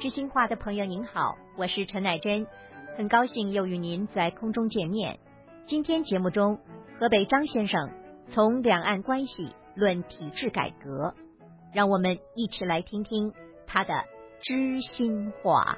知心话的朋友您好，我是陈乃真，很高兴又与您在空中见面。今天节目中，河北张先生从两岸关系论体制改革，让我们一起来听听他的知心话。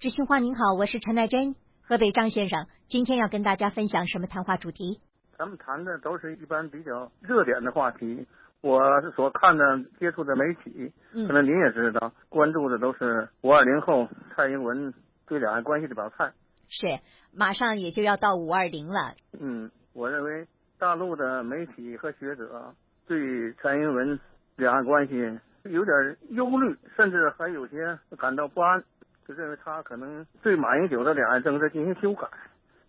知心话您好，我是陈乃真，河北张先生今天要跟大家分享什么谈话主题？咱们谈的都是一般比较热点的话题。我所看的、接触的媒体，可能您也知道，关注的都是五二零后蔡英文对两岸关系的表态。是，马上也就要到五二零了。嗯，我认为大陆的媒体和学者对蔡英文两岸关系有点忧虑，甚至还有些感到不安，就认为他可能对马英九的两岸政策进行修改。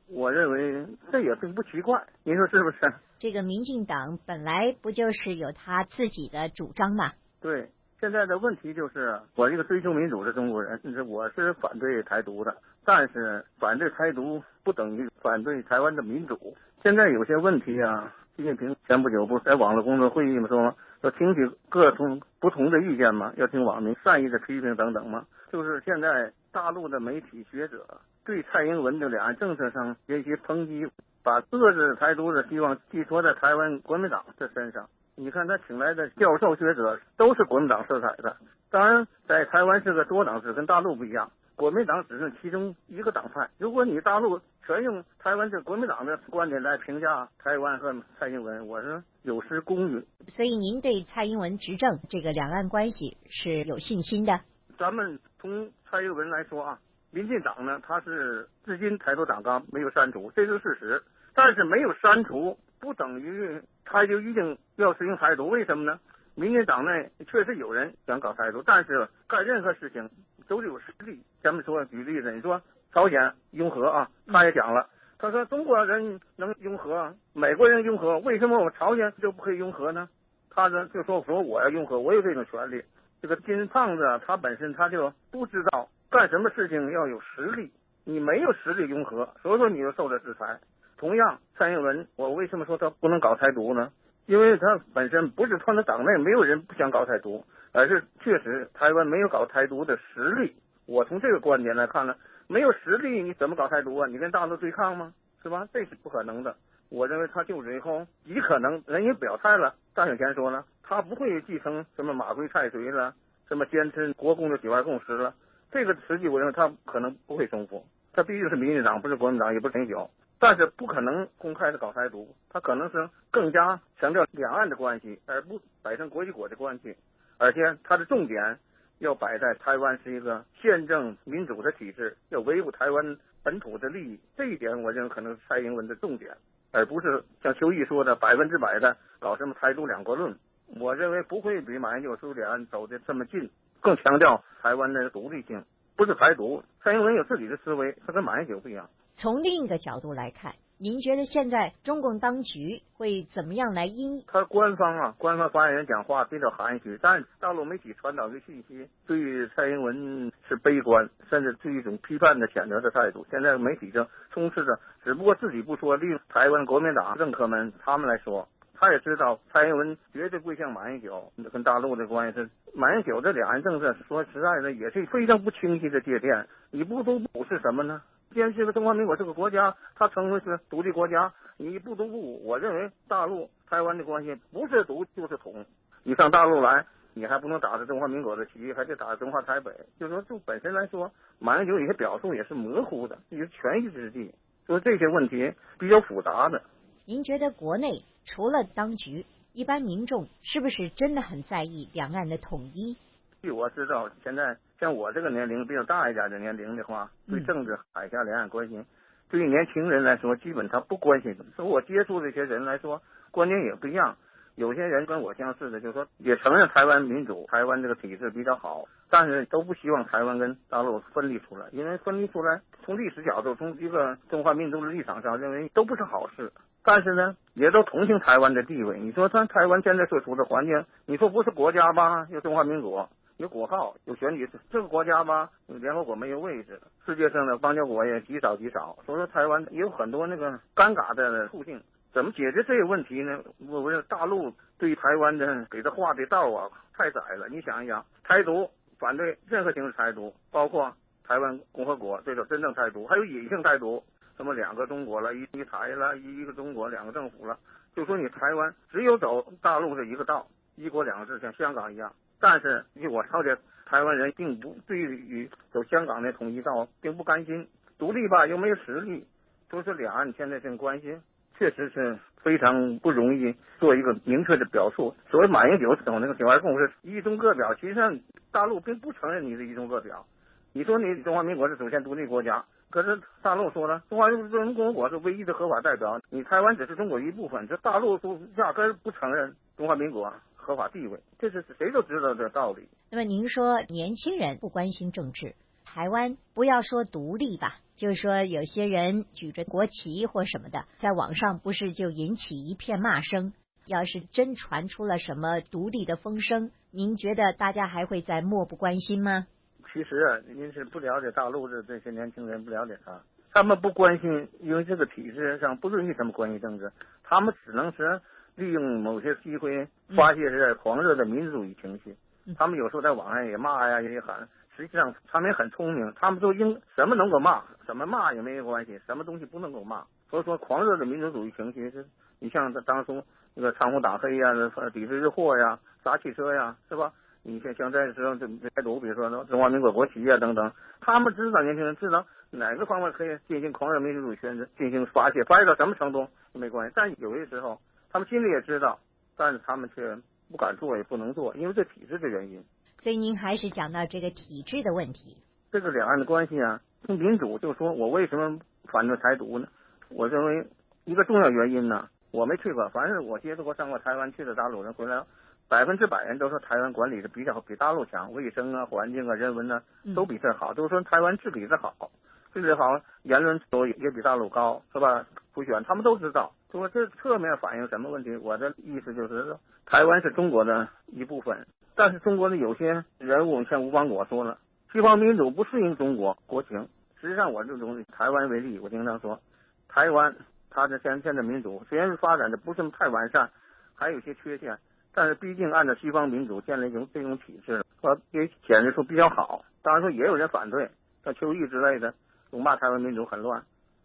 我认为这也并不奇怪，您说是不是？这个民进党本来不就是有他自己的主张吗？对，现在的问题就是我一个追求民主的中国人，我是反对台独的，但是反对台独不等于反对台湾的民主。现在有些问题啊，习近平前不久不是在网络工作会议嘛说要听取各种不同的意见嘛，要听网民善意的批评等等嘛，就是现在大陆的媒体学者。对蔡英文的两岸政策上一些抨击，把遏制台独的希望寄托在台湾国民党的身上。你看他请来的教授学者都是国民党色彩的。当然，在台湾是个多党制，跟大陆不一样，国民党只是其中一个党派。如果你大陆全用台湾这国民党的观点来评价台湾和蔡英文，我是有失公允。所以，您对蔡英文执政这个两岸关系是有信心的？咱们从蔡英文来说啊。民进党呢，他是至今台独党纲没有删除，这是事实。但是没有删除，不等于他就一定要实行台独。为什么呢？民进党内确实有人想搞台独，但是干任何事情都是有实力。咱们说举例子，你说朝鲜拥核啊，他也讲了，他说中国人能拥核，美国人拥核，为什么我朝鲜就不可以拥核呢？他呢就说说我要拥核，我有这种权利。这个金胖子他本身他就不知道。干什么事情要有实力，你没有实力拥核，所以说你就受到制裁。同样，蔡英文，我为什么说他不能搞台独呢？因为他本身不是他的党内没有人不想搞台独，而是确实台湾没有搞台独的实力。我从这个观点来看呢，没有实力你怎么搞台独啊？你跟大陆对抗吗？是吧？这是不可能的。我认为他就职以后，极可能人也表态了。大选前说了，他不会继承什么马归蔡随了，什么坚持国共的九二共识了。这个实际我认为他可能不会征服，他毕竟是民进党，不是国民党，也不是陈小，但是不可能公开的搞台独，他可能是更加强调两岸的关系，而不摆成国与国的关系，而且他的重点要摆在台湾是一个宪政民主的体制，要维护台湾本土的利益，这一点我认为可能是蔡英文的重点，而不是像邱毅说的百分之百的搞什么台独两国论，我认为不会比马英九苏两岸走的这么近。更强调台湾的独立性，不是台独。蔡英文有自己的思维，他跟马英九不一样。从另一个角度来看，您觉得现在中共当局会怎么样来应？他官方啊，官方发言人讲话比较含蓄，但大陆媒体传导的信息对蔡英文是悲观，甚至是一种批判的谴责的态度。现在媒体上充斥着，只不过自己不说，利用台湾国民党政客们他们来说。他也知道蔡英文绝对不会像马英九跟大陆的关系。是马英九这两岸政策，说实在的也是非常不清晰的界限。你不都不是什么呢？既然这个中华民国这个国家，它称为是独立国家，你不独不武，我认为大陆台湾的关系不是独就是统。你上大陆来，你还不能打着中华民国的旗，还得打着中华台北。就说就本身来说，马英九有些表述也是模糊的，也是权宜之计。说这些问题比较复杂的。您觉得国内？除了当局，一般民众是不是真的很在意两岸的统一？据我知道，现在像我这个年龄比较大一点的年龄的话，对政治、海峡两岸关心，对于年轻人来说，基本他不关心。从我接触这些人来说，观念也不一样。有些人跟我相似的，就是说也承认台湾民主、台湾这个体制比较好，但是都不希望台湾跟大陆分离出来，因为分离出来，从历史角度，从一个中华民族的立场上，认为都不是好事。但是呢，也都同情台湾的地位。你说咱台湾现在所处的环境，你说不是国家吧？又中华民国，有国号，有选举，这个国家吧，联合国没有位置。世界上的邦交国也极少极少。所以说台湾也有很多那个尴尬的处境。怎么解决这个问题呢？我认为大陆对台湾的给他画的道啊太窄了。你想一想，台独反对任何形式台独，包括台湾共和国这种真正台独，还有隐性台独，什么两个中国了，一一台了，一一个中国两个政府了，就说你台湾只有走大陆这一个道，一国两制，像香港一样。但是据我了解，台湾人并不对于走香港的统一道并不甘心，独立吧又没有实力，都是两岸现在这关系。确实是非常不容易做一个明确的表述。所谓马英九等那个九二共识一中各表，其实上大陆并不承认你的一中各表。你说你中华民国是主权独立国家，可是大陆说了，中华人民共和国是唯一的合法代表，你台湾只是中国一部分。这大陆都压根不承认中华民国合法地位，这是谁都知道的道理。那么您说年轻人不关心政治？台湾不要说独立吧，就是说有些人举着国旗或什么的，在网上不是就引起一片骂声。要是真传出了什么独立的风声，您觉得大家还会再漠不关心吗？其实啊，您是不了解大陆的这些年轻人，不了解他，他们不关心，因为这个体制上不允许他们关心政治，他们只能是利用某些机会发泄在狂热的民族主义情绪。他们有时候在网上也骂呀，也喊。实际上他们也很聪明，他们都应什么能够骂，怎么骂也没有关系，什么东西不能够骂。所以说，狂热的民族主义情绪是，你像当初那个唱红打黑呀，抵制日货呀，砸汽车呀，是吧？你像像这时候这台独，比如说中华民国国旗啊等等，他们知道年轻人知道哪个方面可以进行狂热民族主义宣传，进行发泄，发泄到什么程度没关系。但有些时候，他们心里也知道，但是他们却不敢做，也不能做，因为这体制的原因。所以您还是讲到这个体制的问题。这个两岸的关系啊，从民主就说我为什么反对台独呢？我认为一个重要原因呢，我没去过，凡是我接触过上过台湾去的大陆人回来，百分之百人都说台湾管理的比较比大陆强，卫生啊、环境啊、人文呢都比这好，都说台湾治理的好，治理好，言论都也比大陆高，是吧？普选他们都知道，说这侧面反映什么问题？我的意思就是说，台湾是中国的一部分。但是中国的有些人物，像吴邦国说了，西方民主不适应中国国情。实际上，我就从台湾为例，我经常说，台湾它的现现在民主虽然发展的不是太完善，还有一些缺陷，但是毕竟按照西方民主建立一种这种体制，说也显示出比较好。当然说也有人反对，像邱毅之类的，总骂台湾民主很乱。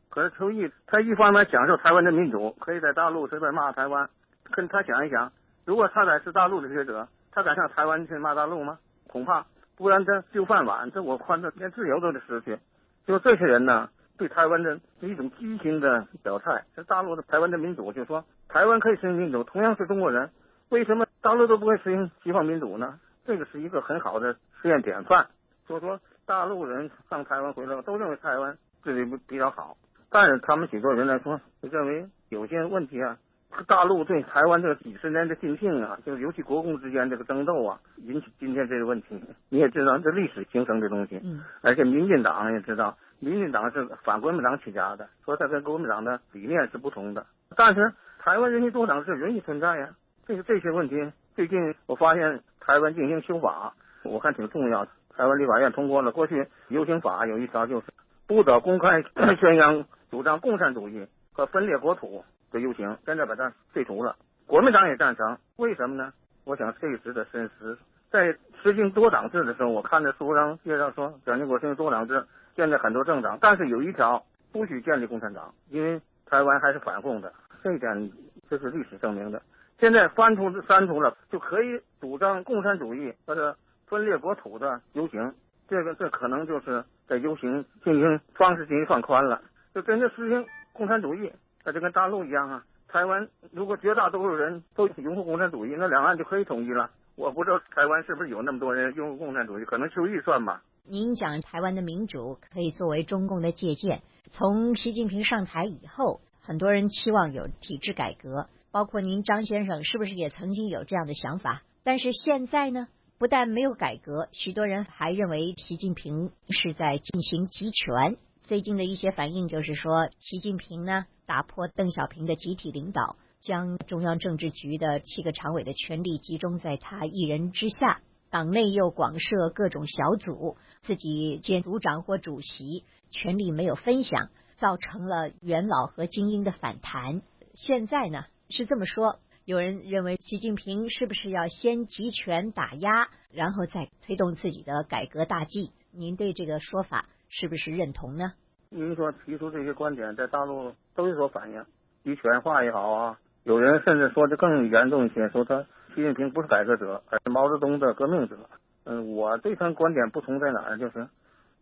可是邱毅他一方面享受台湾的民主，可以在大陆随便骂台湾，跟他想一想，如果他在是大陆的学者。他敢上台湾去骂大陆吗？恐怕不然，他就饭碗，这我宽他连自由都得失去。就这些人呢，对台湾的一种畸形的表态。这大陆的台湾的民主就说，台湾可以实行民主，同样是中国人，为什么大陆都不会实行西方民主呢？这个是一个很好的实验典范。所以说，大陆人上台湾回来都认为台湾治理比较好，但是他们许多人来说，认为有些问题啊。大陆对台湾这个几十年的禁性啊，就是尤其国共之间这个争斗啊，引起今天这个问题。你也知道，这历史形成的东西。嗯。而且民进党也知道，民进党是反国民党起家的，说他跟国民党的理念是不同的。但是台湾人民多党是允许存在呀。这个这些问题，最近我发现台湾进行修法，我看挺重要的。台湾立法院通过了过去游行法有一条，就是不得公开 宣扬主张共产主义和分裂国土。的游行现在把它废除了，国民党也赞成，为什么呢？我想这值得深思。在实行多党制的时候，我看着书上介绍说，蒋经国实行多党制，现在很多政党，但是有一条不许建立共产党，因为台湾还是反共的，这一点这是历史证明的。现在翻出删除了，就可以主张共产主义或者分裂国土的游行，这个这可能就是在游行进行方式进行放宽了，就真正实行共产主义。那就跟大陆一样啊，台湾如果绝大多数人都拥护共产主义，那两岸就可以统一了。我不知道台湾是不是有那么多人拥护共产主义，可能就预算吧。您讲台湾的民主可以作为中共的借鉴。从习近平上台以后，很多人期望有体制改革，包括您张先生是不是也曾经有这样的想法？但是现在呢，不但没有改革，许多人还认为习近平是在进行集权。最近的一些反应就是说，习近平呢。打破邓小平的集体领导，将中央政治局的七个常委的权力集中在他一人之下，党内又广设各种小组，自己兼组长或主席，权力没有分享，造成了元老和精英的反弹。现在呢是这么说，有人认为习近平是不是要先集权打压，然后再推动自己的改革大计？您对这个说法是不是认同呢？您说提出这些观点，在大陆都有所反应，集权化也好啊，有人甚至说的更严重一些，说他习近平不是改革者，而是毛泽东的革命者。嗯，我对他观点不同在哪儿？就是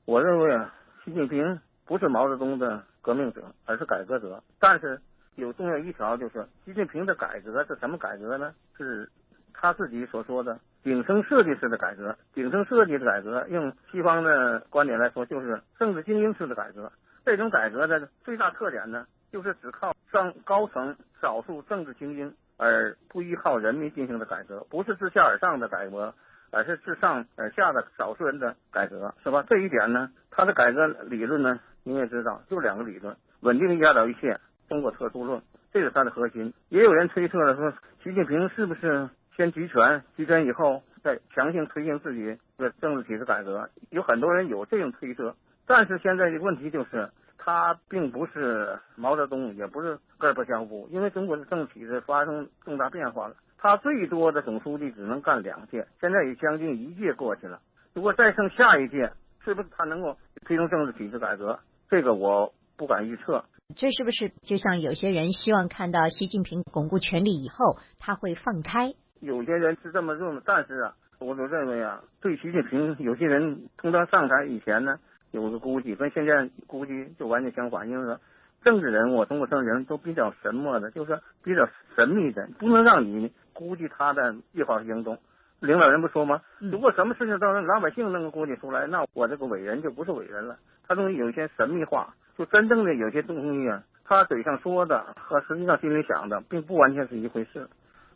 我认为啊，习近平不是毛泽东的革命者，而是改革者。但是有重要一条，就是习近平的改革是什么改革呢？是他自己所说的顶层设计式的改革。顶层设计的改革，用西方的观点来说，就是政治精英式的改革。这种改革的最大特点呢，就是只靠上高层少数政治精英，而不依靠人民进行的改革，不是自下而上的改革，而是自上而下的少数人的改革，是吧？这一点呢，他的改革理论呢，你也知道，就两个理论：稳定压倒一切，中国特殊论，这是它的核心。也有人推测了说，习近平是不是先集权，集权以后再强行推行自己的政治体制改革？有很多人有这种推测。但是现在的问题就是，他并不是毛泽东，也不是戈尔巴乔夫，因为中国的政治体制发生重大变化了。他最多的总书记只能干两届，现在也将近一届过去了。如果再剩下一届，是不是他能够推动政治体制改革？这个我不敢预测。这是不是就像有些人希望看到习近平巩固权力以后，他会放开？有些人是这么认为，但是啊，我就认为啊，对习近平，有些人从他上台以前呢。有个估计，跟现在估计就完全相反。因为说，政治人物，中国政治人都比较神默的，就是比较神秘的，不能让你估计他的计划行动。领导人不说吗？如果什么事情都让老百姓能够估计出来，那我这个伟人就不是伟人了。他东西有一些神秘化，就真正的有些东西啊，他嘴上说的和实际上心里想的，并不完全是一回事。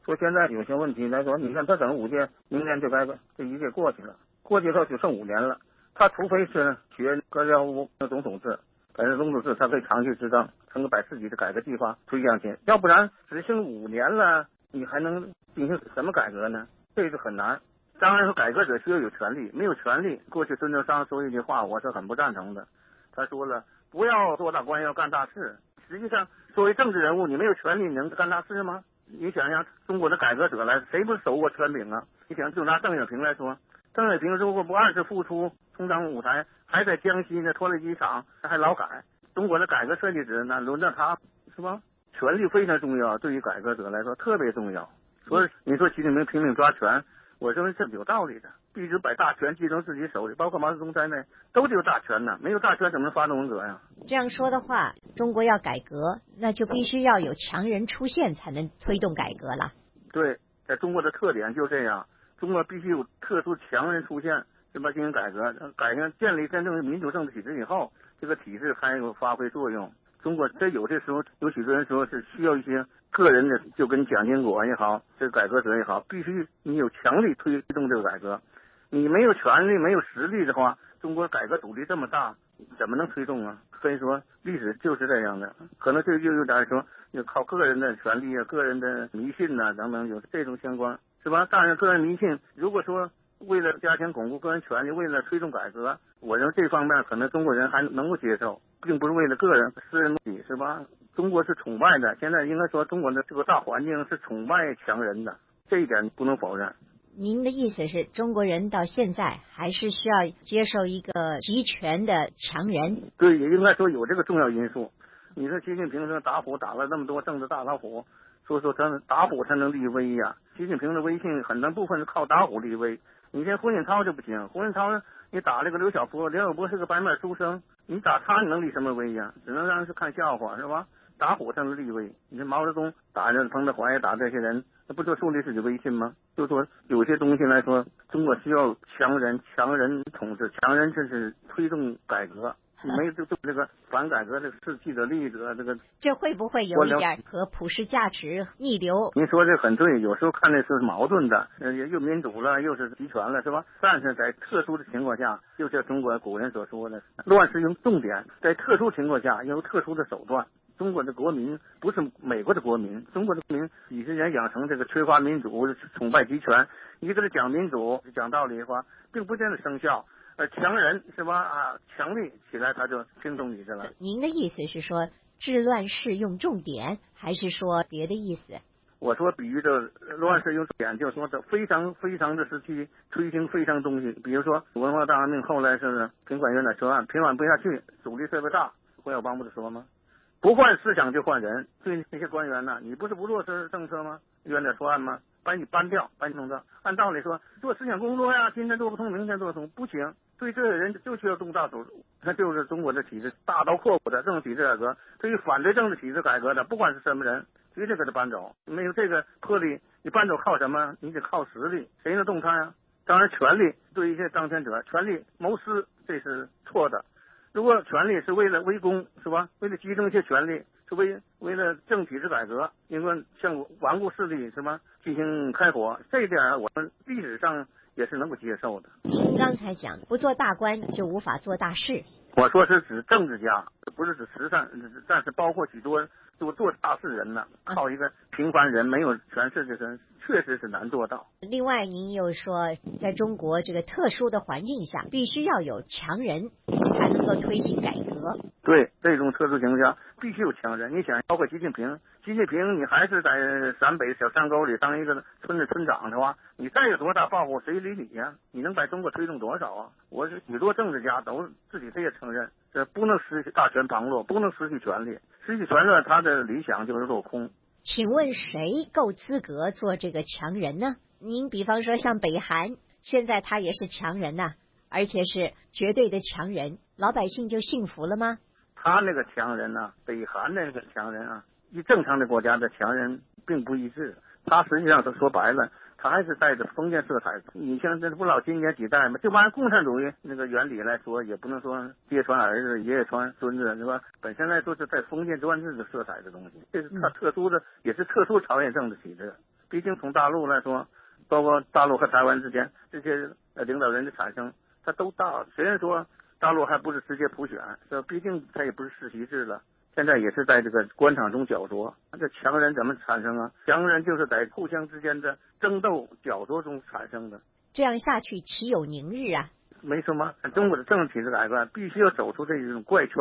说现在有些问题来说，你看他整五届，明年就该这一届过去了，过去后就剩五年了。他除非是学戈尔乌那总统制，改成总统制，他可以长期执政，能够把自己的改革计划推向前。要不然，执行五年了，你还能进行什么改革呢？这个很难。当然说，改革者需要有权利，没有权利。过去孙中山说一句话，我是很不赞成的。他说了，不要做大官，要干大事。实际上，作为政治人物，你没有权利，你能干大事吗？你想想，中国的改革者来，谁不是手握权柄啊？你想，就拿邓小平来说。邓小平如果不二次复出，重掌舞台，还在江西那脱离机场，还劳改。中国的改革设计者，那轮到他是吧？权力非常重要，对于改革者来说特别重要。所以你说习近平拼命抓权，我认为是有道理的。必须把大权集中自己手里，包括毛泽东在内，都得有大权呢。没有大权怎么能发动文革呀？这样说的话，中国要改革，那就必须要有强人出现，才能推动改革了。对，在中国的特点就这样。中国必须有特殊强人出现，是吧？进行改革，改革建立真正的民主政治体制以后，这个体制才有发挥作用。中国在有的时候，有许多人说是需要一些个人的，就跟蒋经国也好，这个改革者也好，必须你有强力推动这个改革。你没有权力、没有实力的话，中国改革阻力这么大，怎么能推动啊？所以说，历史就是这样的。可能这就有点说，要靠个人的权利啊、个人的迷信呐等等，有这种相关。是吧？当然，个人迷信。如果说为了加强巩固个人权利，为了推动改革，我认为这方面可能中国人还能够接受，并不是为了个人私人目的，是吧？中国是崇拜的，现在应该说中国的这个大环境是崇拜强人的，这一点不能否认。您的意思是中国人到现在还是需要接受一个集权的强人？对，也应该说有这个重要因素。你说习近平说打虎打了那么多政治大老虎。所以说，他打虎才能立威呀。习近平的威信很大部分是靠打虎立威。你像胡锦涛就不行，胡锦涛你打这个刘晓波，刘晓波是个白面书生，你打他你能立什么威呀？只能让人是看笑话，是吧？打虎才能立威。你说毛泽东打着彭德怀，打这些人，那不就树立自己威信吗？就说有些东西来说，中国需要强人，强人统治，强人就是推动改革。没有这这这个反改革的士气的例子，这个这会不会有一点和普世价值逆流？您说这很对，有时候看的是矛盾的，呃，又民主了，又是集权了，是吧？但是在特殊的情况下，就像中国古人所说的，乱世用重点，在特殊情况下用特殊的手段。中国的国民不是美国的国民，中国的国民几十年养成这个缺乏民主、崇拜集权，你给他讲民主、讲道理的话，并不见得生效。呃，强人是吧？啊，强力起来他就听从你的了。您的意思是说治乱世用重点，还是说别的意思？我说比喻的乱世用典，就是说这非常非常的时期推行非常东西，比如说文化大革命后来是平管院的车案，平管不下去，阻力特别大。胡耀邦不是说吗？不换思想就换人，对那些官员呢，你不是不落实政策吗？冤的说案吗？把你搬掉，把你弄掉。按道理说做思想工作呀，今天做不通，明天做通，不行。对这些人就需要动大手，那就是中国的体制大刀阔斧的政治体制改革。对于反对政治体制改革的，不管是什么人。绝对给他搬走，没有这个魄力，你搬走靠什么？你得靠实力，谁能动他呀？当然，权力对一些当权者，权力谋私这是错的。如果权力是为了为公，是吧？为了集中一些权力，是为为了政体制改革，应该向顽固势力什么进行开火，这一点我们历史上也是能够接受的。您刚才讲，不做大官就无法做大事。我说是指政治家，不是指慈善，但是包括许多。做做大事人呢，靠一个平凡人没有权势的人，确实是难做到。另外，您又说，在中国这个特殊的环境下，必须要有强人才能够推行改革。对，这种特殊情况下，必须有强人。你想，包括习近平，习近平，你还是在陕北小山沟里当一个村的村长的话，你再有多大抱负，谁理你呀？你能把中国推动多少啊？我是许多政治家都自己这也承认，这不能失去大权旁落，不能失去权力。失去权力，他的理想就是落空。请问谁够资格做这个强人呢？您比方说像北韩，现在他也是强人呐，而且是绝对的强人，老百姓就幸福了吗？他那个强人呢，北韩的那个强人啊，与正常的国家的强人并不一致。他实际上是说白了。他还是带着封建色彩。你像这不老今年几代吗？就按共产主义那个原理来说，也不能说爹传儿子，爷爷传孙子，是吧？本身来说是带封建专制的色彩的东西，这是他特殊的，也是特殊朝鲜政治体制。毕竟从大陆来说，包括大陆和台湾之间这些领导人的产生，他都大。虽然说大陆还不是直接普选，是吧？毕竟他也不是世袭制了。现在也是在这个官场中角逐，这强人怎么产生啊？强人就是在互相之间的争斗、角逐中产生的。这样下去，岂有宁日啊？没什么，中国的政治体制改革必须要走出这种怪圈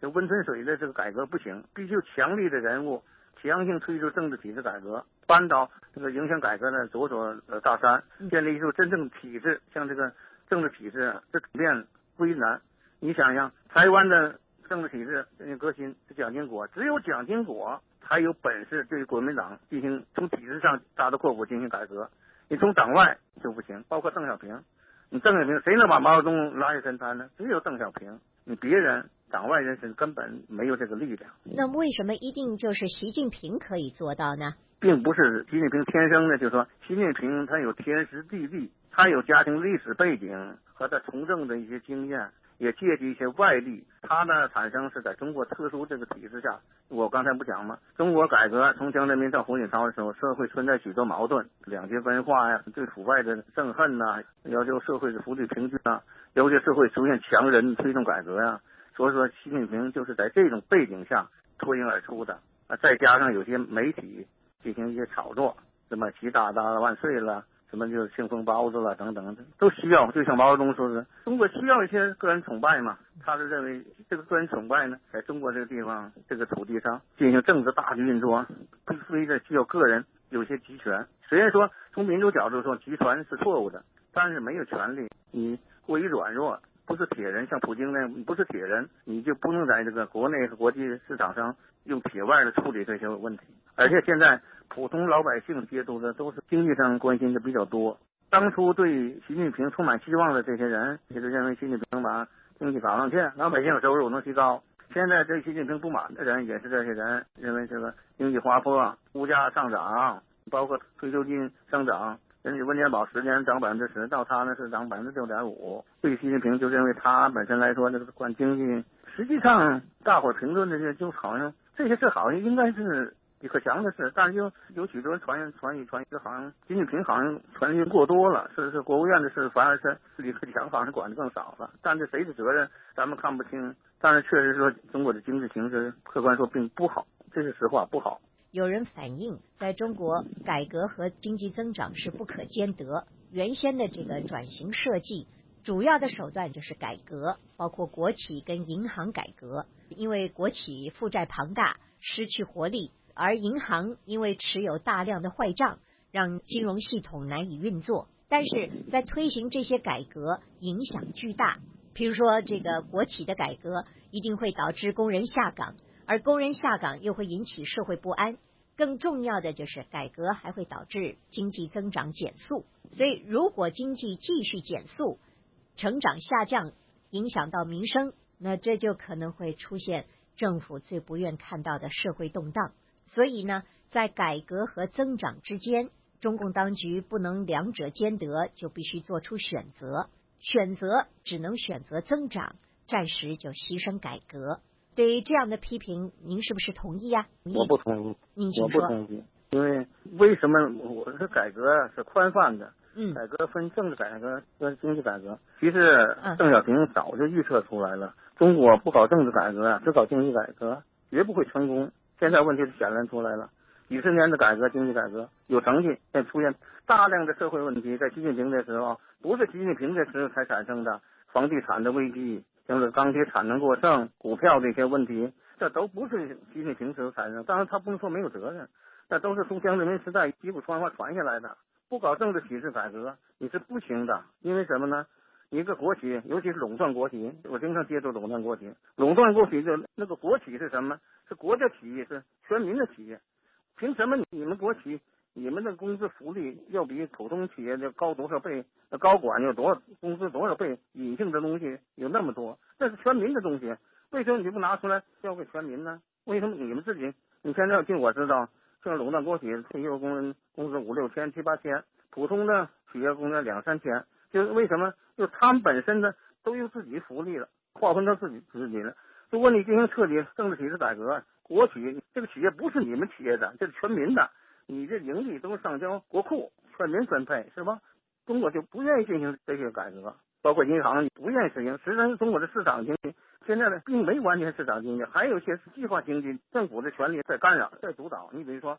这温春水的这个改革不行，必须有强力的人物强行推出政治体制改革，扳倒这个影响改革的左左呃大山，建立一种真正体制。像这个政治体制，这改变艰难。你想想，台湾的。政治体制进行革新是蒋经国，只有蒋经国才有本事对国民党进行从体制上大刀阔斧进行改革。你从党外就不行，包括邓小平，你邓小平谁能把毛泽东拉下神坛呢？只有邓小平，你别人党外人士根本没有这个力量。那为什么一定就是习近平可以做到呢？并不是习近平天生的，就是说习近平他有天时地利，他有家庭历史背景和他从政的一些经验。也借助一些外力，它呢产生是在中国特殊这个体制下。我刚才不讲吗？中国改革从江泽民到胡锦涛的时候，社会存在许多矛盾，两极分化呀，对腐败的憎恨呐，要求社会的福利平均啊，要求社会出现强人推动改革呀。所以说，习近平就是在这种背景下脱颖而出的啊，再加上有些媒体进行一些炒作，什么习大大万岁了。什么就是庆丰包子了等等，都需要。就像毛泽东说的，中国需要一些个人崇拜嘛。他是认为这个个人崇拜呢，在中国这个地方这个土地上进行政治大局运作，必须得需要个人有些集权。虽然说从民主角度说集权是错误的，但是没有权利，你过于软弱，不是铁人，像普京那样不是铁人，你就不能在这个国内和国际市场上用铁腕的处理这些问题。而且现在。普通老百姓接触的都是经济上关心的比较多。当初对习近平充满希望的这些人，也是认为习近平把经济搞上去，老百姓的收入能提高。现在对习近平不满的人，也是这些人，认为这个经济滑坡、物价上涨，包括退休金上涨，人家温家宝十年涨百分之十，到他那是涨百分之六点五。对习近平就认为他本身来说，那个管经济，实际上大伙评论这些，就好像这些事好像应该是。李克强的事，但是又有许多传言传语传语，好像习近平好像传言过多了，是是国务院的事，反而是李克强好像管的更少了。但是谁的责任，咱们看不清。但是确实说，中国的经济形势客观说并不好，这是实话，不好。有人反映，在中国改革和经济增长是不可兼得。原先的这个转型设计，主要的手段就是改革，包括国企跟银行改革，因为国企负债庞大，失去活力。而银行因为持有大量的坏账，让金融系统难以运作。但是在推行这些改革，影响巨大。比如说，这个国企的改革一定会导致工人下岗，而工人下岗又会引起社会不安。更重要的就是，改革还会导致经济增长减速。所以，如果经济继续减速，成长下降，影响到民生，那这就可能会出现政府最不愿看到的社会动荡。所以呢，在改革和增长之间，中共当局不能两者兼得，就必须做出选择。选择只能选择增长，暂时就牺牲改革。对于这样的批评，您是不是同意呀？我不同意。您我不同意，因为为什么我是改革是宽泛的？嗯，改革分政治改革和经济改革。其实邓小平早就预测出来了，中国不搞政治改革，只搞经济改革，绝不会成功。现在问题显现出来了，几十年的改革经济改革有成绩，现在出现大量的社会问题，在习近平的时候，不是习近平的时候才产生的，房地产的危机。像是钢铁产能过剩、股票这些问题，这都不是习近平时候产生。当然，他不能说没有责任，那都是从江泽民时代击鼓传花传下来的。不搞政治体制改革，你是不行的。因为什么呢？一个国企，尤其是垄断国企，我经常接触垄断国企。垄断国企就那个国企是什么？是国家企业，是全民的企业。凭什么你们国企？你们的工资福利要比普通企业的高多少倍？那高管有多少工资多少倍？隐性的东西有那么多，这是全民的东西，为什么你不拿出来交给全民呢？为什么你们自己？你现在据我知道，像垄断国企，退休工人工资五六千、七八千，普通的企业工资两三千，就是为什么？就他们本身的都有自己福利了，划分到自己自己了。如果你进行彻底政治体制改革，国企这个企业不是你们企业的，这是全民的。你这盈利都上交国库，全民分配是吧？中国就不愿意进行这些改革，包括银行不愿意实行。实际上，中国的市场经济现在呢，并没完全市场经济，还有一些是计划经济，政府的权力在干扰、在主导。你比如说，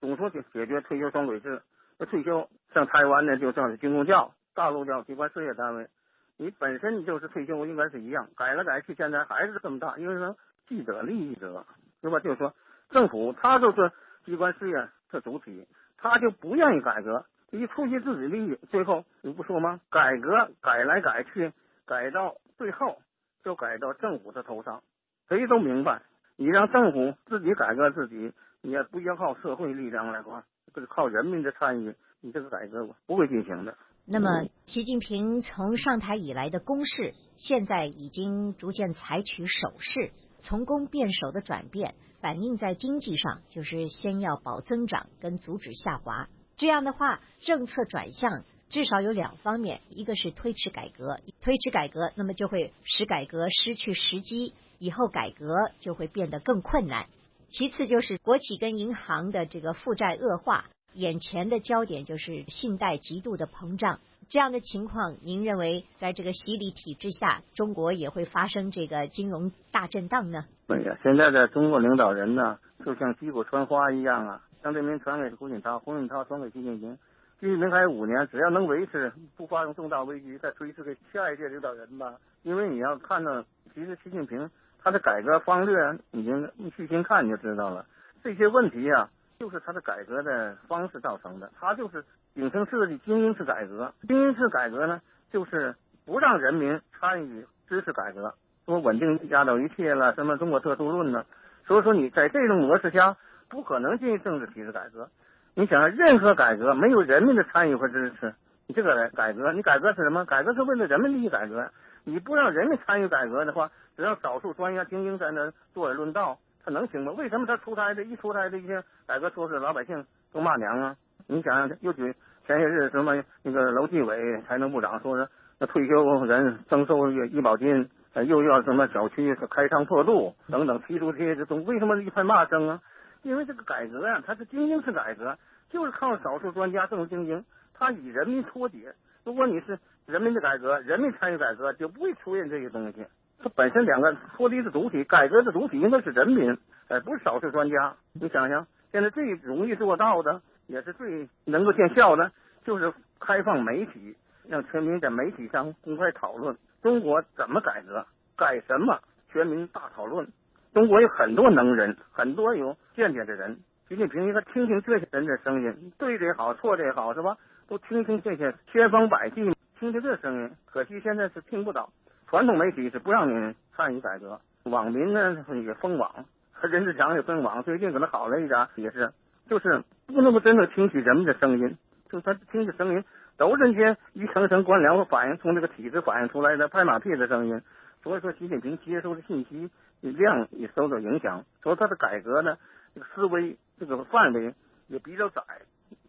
总说解解决退休双轨制，那退休像台湾呢，就叫军工教，大陆叫机关事业单位，你本身就是退休，应该是一样。改来改去，现在还是这么大，因为什么？既得利益者是吧？就是说，政府他就是机关事业。这主体，他就不愿意改革，一出于自己利益，最后你不说吗？改革改来改去，改到最后就改到政府的头上。谁都明白，你让政府自己改革自己，你也不要靠社会力量来管，这是靠人民的参与，你这个改革不会进行的。那么，习近平从上台以来的攻势，现在已经逐渐采取守势，从攻变守的转变。反映在经济上，就是先要保增长跟阻止下滑。这样的话，政策转向至少有两方面：一个是推迟改革，推迟改革，那么就会使改革失去时机，以后改革就会变得更困难；其次就是国企跟银行的这个负债恶化，眼前的焦点就是信贷极度的膨胀。这样的情况，您认为在这个洗礼体制下，中国也会发生这个金融大震荡呢？哎呀，现在的中国领导人呢，就像击鼓传花一样啊。江泽民传给胡锦涛，胡锦涛传给习近平，习近平还有五年，只要能维持不发生重大危机，再推迟给下一届领导人吧。因为你要看到，其实习近平他的改革方略，已经你细心看就知道了。这些问题啊，就是他的改革的方式造成的，他就是。顶层设计精英式改革，精英式改革呢，就是不让人民参与知识改革，说稳定压倒一切了，什么中国特殊论呢？所以说你在这种模式下，不可能进行政治体制改革。你想想，任何改革没有人民的参与和支持，你这个改革，你改革是什么？改革是为了人民利益改革。你不让人民参与改革的话，只要少数专家精英在那坐而论道，他能行吗？为什么他出台的一出台的一些改革措施，老百姓都骂娘啊？你想想，又举前些日什么那个楼继伟财政部长说是那退休人征收医保金，呃又要什么小区开仓破路等等提出这些东，为什么一派骂声啊？因为这个改革呀，它是精英式改革，就是靠少数专家政治精英，他与人民脱节。如果你是人民的改革，人民参与改革，就不会出现这些东西。它本身两个脱离的主体，改革的主体应该是人民，而不是少数专家。你想想，现在最容易做到的。也是最能够见效的，就是开放媒体，让全民在媒体上公开讨论中国怎么改革，改什么，全民大讨论。中国有很多能人，很多有见解的人，习近平应该听听这些人的声音，对的也好，错的也好，是吧？都听听这些千方百计听听这声音。可惜现在是听不到，传统媒体是不让你参与改革，网民呢也封网，任志强也封网，最近可能好了一点，也是，就是不那么真的听取人们的声音，就他听的声音都是那些一层层官僚反映从这个体制反映出来的拍马屁的声音。所以说，习近平接收的信息量也受到影响，所以他的改革呢，这个思维这个范围也比较窄，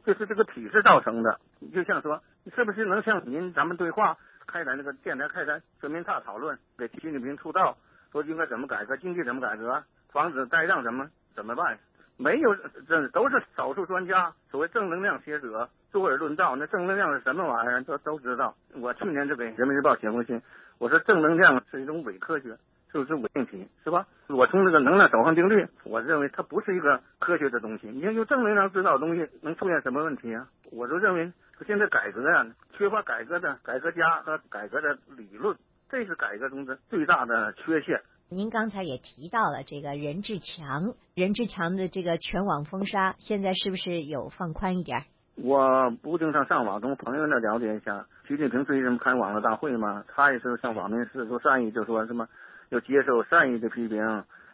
就是这个体制造成的。就像说，是不是能像您咱们对话开展这个电台开展全民大讨论，给习近平出道，说应该怎么改革经济，怎么改革，防止怠让怎么怎么办？没有，这都是少数专家，所谓正能量学者坐而论道。那正能量是什么玩意儿？都都知道。我去年就给人民日报写封信。我说正能量是一种伪科学，就是伪命题，是吧？我从这个能量守恒定律，我认为它不是一个科学的东西。你看，用正能量指导东西能出现什么问题啊？我就认为现在改革呀，缺乏改革的改革家和改革的理论，这是改革中的最大的缺陷。您刚才也提到了这个任志强，任志强的这个全网封杀，现在是不是有放宽一点？我不经常上网，从朋友那了解一下。习近平最近开网络大会嘛，他也是向网民示出善意，就说什么要接受善意的批评，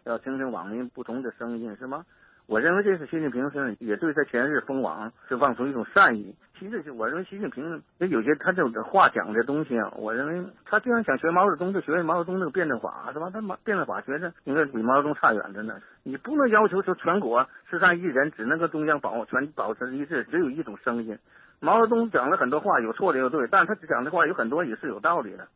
要听听网民不同的声音，是吗？我认为这次习近平是也对他前日封王是放出一种善意。其实，我认为习近平有些他这个话讲的东西啊，我认为他既然想学毛泽东，就学毛泽东那个辩证法，是吧？他毛辩证法学的应该比毛泽东差远着呢。你不能要求说全国十三亿人只能跟中央保全保持一致，只有一种声音。毛泽东讲了很多话，有错的有对，但他讲的话有很多也是有道理的。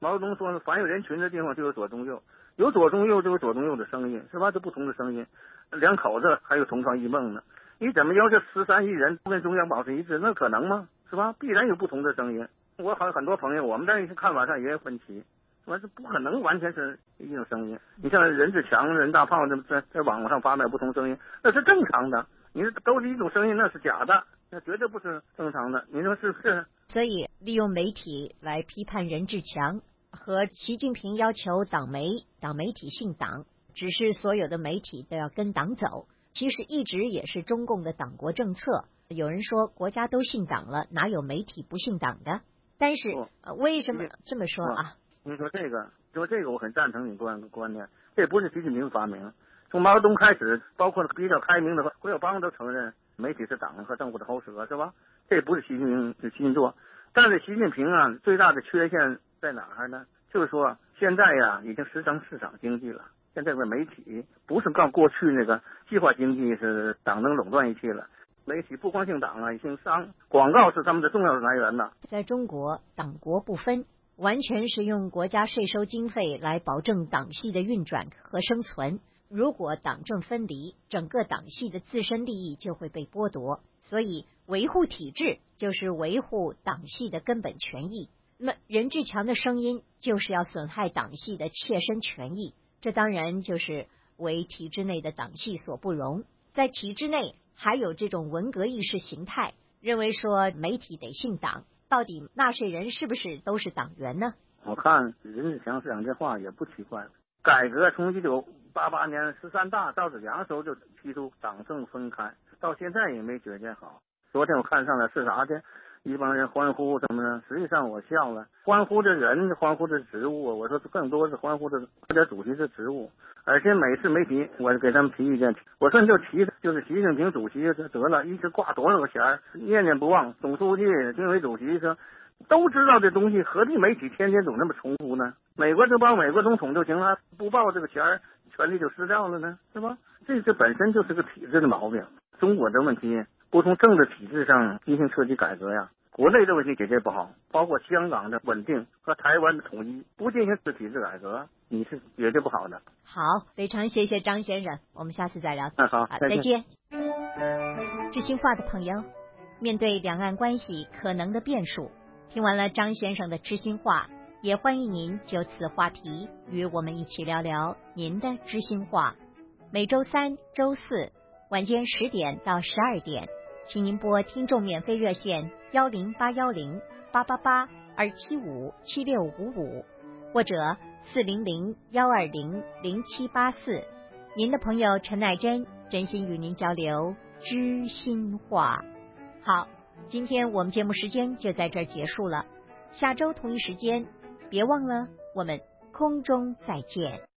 毛泽东说：“凡有人群的地方就有左中右，有左中右就有左中右的声音，是吧？这不同的声音。”两口子还有同床异梦呢，你怎么要求十三亿人不跟中央保持一致？那可能吗？是吧？必然有不同的声音。我好像很多朋友，我们在看法上也有分歧。我这不可能完全是一种声音。你像任志强、任大炮在在网络上发表不同声音，那是正常的。你说都是一种声音，那是假的，那绝对不是正常的。你说是不是？所以利用媒体来批判任志强和习近平要求党媒党媒体姓党。只是所有的媒体都要跟党走，其实一直也是中共的党国政策。有人说国家都姓党了，哪有媒体不信党的？但是为什么这么说啊？你说这个，说这个，我很赞成你观观点。这不是习近平发明，从毛泽东开始，包括比较开明的胡耀邦都承认媒体是党和政府的喉舌，是吧？这不是习近平的新作。但是习近平啊，最大的缺陷在哪儿呢？就是说现在呀，已经实成市场经济了。现在的媒体不是像过去那个计划经济是党能垄断一切了，媒体不光姓党啊，姓商，广告是他们的重要来源呢。在中国，党国不分，完全是用国家税收经费来保证党系的运转和生存。如果党政分离，整个党系的自身利益就会被剥夺。所以，维护体制就是维护党系的根本权益。那，任志强的声音就是要损害党系的切身权益。这当然就是为体制内的党系所不容，在体制内还有这种文革意识形态，认为说媒体得姓党，到底纳税人是不是都是党员呢？我看任志强讲这话也不奇怪。改革从一九八八年十三大赵子阳时候就提出党政分开，到现在也没解决好。昨天我看上了是啥的？一帮人欢呼什么呢？实际上我笑了，欢呼的人，欢呼的职务，我说更多是欢呼的国家主席的职务。而且每次媒体，我给他们提意见。我说你就提，就是习近平主席就得了，一直挂多少个钱儿，念念不忘。总书记、军委主席说，都知道这东西，何必媒体天天总那么重复呢？美国就报美国总统就行了，不报这个钱儿，权力就失掉了呢，是吧？这这本身就是个体制的毛病。中国的问题。不从政治体制上进行彻底改革呀，国内的问题解决不好，包括香港的稳定和台湾的统一，不进行体制改革，你是解决不好的。好，非常谢谢张先生，我们下次再聊。嗯好，再见。知心话的朋友，面对两岸关系可能的变数，听完了张先生的知心话，也欢迎您就此话题与我们一起聊聊您的知心话。每周三、周四晚间十点到十二点。请您拨听众免费热线幺零八幺零八八八二七五七六五五，或者四零零幺二零零七八四您的朋友陈乃珍，真心与您交流知心话。好，今天我们节目时间就在这儿结束了，下周同一时间，别忘了我们空中再见。